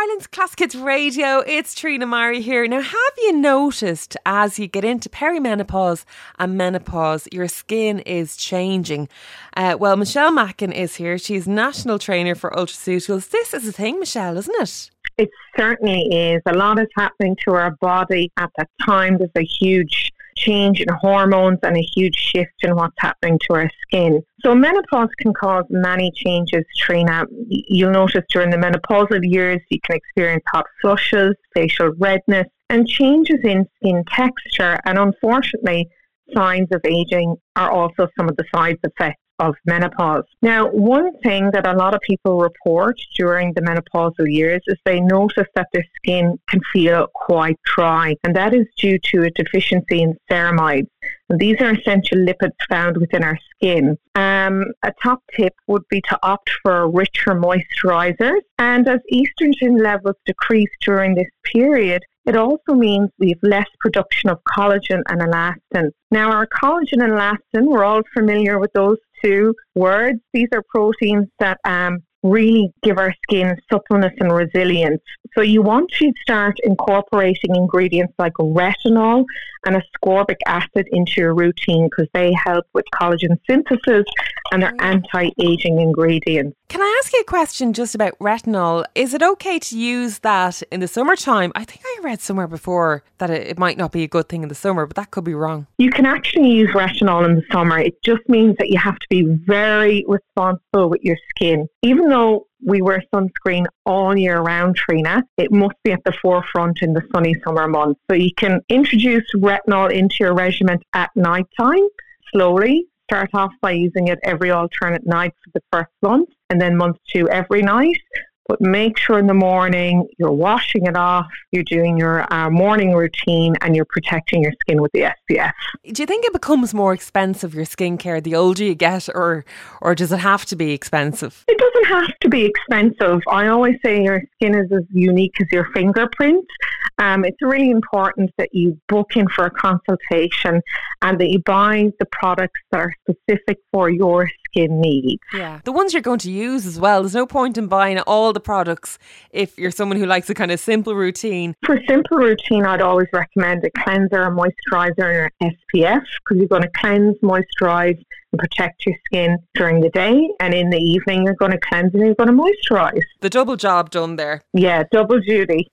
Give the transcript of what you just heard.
Ireland's Classic Hits Radio. It's Trina Murray here. Now, have you noticed as you get into perimenopause and menopause, your skin is changing? Uh, well, Michelle Macken is here. She's national trainer for ultraceuticals. This is a thing, Michelle, isn't it? It certainly is. A lot is happening to our body at that time. There's a huge change in hormones and a huge shift in what's happening to our skin. So menopause can cause many changes, Trina. You'll notice during the menopausal years you can experience hot flushes, facial redness, and changes in skin texture. And unfortunately, signs of aging are also some of the side effects of menopause. Now, one thing that a lot of people report during the menopausal years is they notice that their skin can feel quite dry, and that is due to a deficiency in ceramides. These are essential lipids found within our skin. Um, a top tip would be to opt for richer moisturizers. And as estrogen levels decrease during this period, it also means we have less production of collagen and elastin. Now, our collagen and elastin, we're all familiar with those two words. These are proteins that um, really give our skin suppleness and resilience. So you want to start incorporating ingredients like retinol and ascorbic acid into your routine because they help with collagen synthesis and they're anti-aging ingredients. Can I ask you a question just about retinol? Is it okay to use that in the summertime? I think I read somewhere before that it, might not be a good thing in the summer, but that could be wrong. You can actually use retinol in the summer. It just means that you have to be very responsible with your skin. Even though we wear sunscreen all year round, Trina. It must be at the forefront in the sunny summer months. So you can introduce retinol into your regimen at night time slowly. Start off by using it every alternate night for the first month, and then month two every night but make sure in the morning you're washing it off, you're doing your uh, morning routine, and you're protecting your skin with the SPF. Do you think it becomes more expensive your skincare the older you get, or or does it have to be expensive? It doesn't have to be expensive. I always say your skin is as unique as your fingerprint. Um, it's really important that you book in for a consultation and that you buy the products that are specific for your skin needs. Yeah, the ones you're going to use as well. There's no point in buying all the products if you're someone who likes a kind of simple routine. For simple routine, I'd always recommend a cleanser, a moisturizer, and an SPF because you're going to cleanse, moisturize, and protect your skin during the day. And in the evening, you're going to cleanse and you're going to moisturize. The double job done there. Yeah, double duty.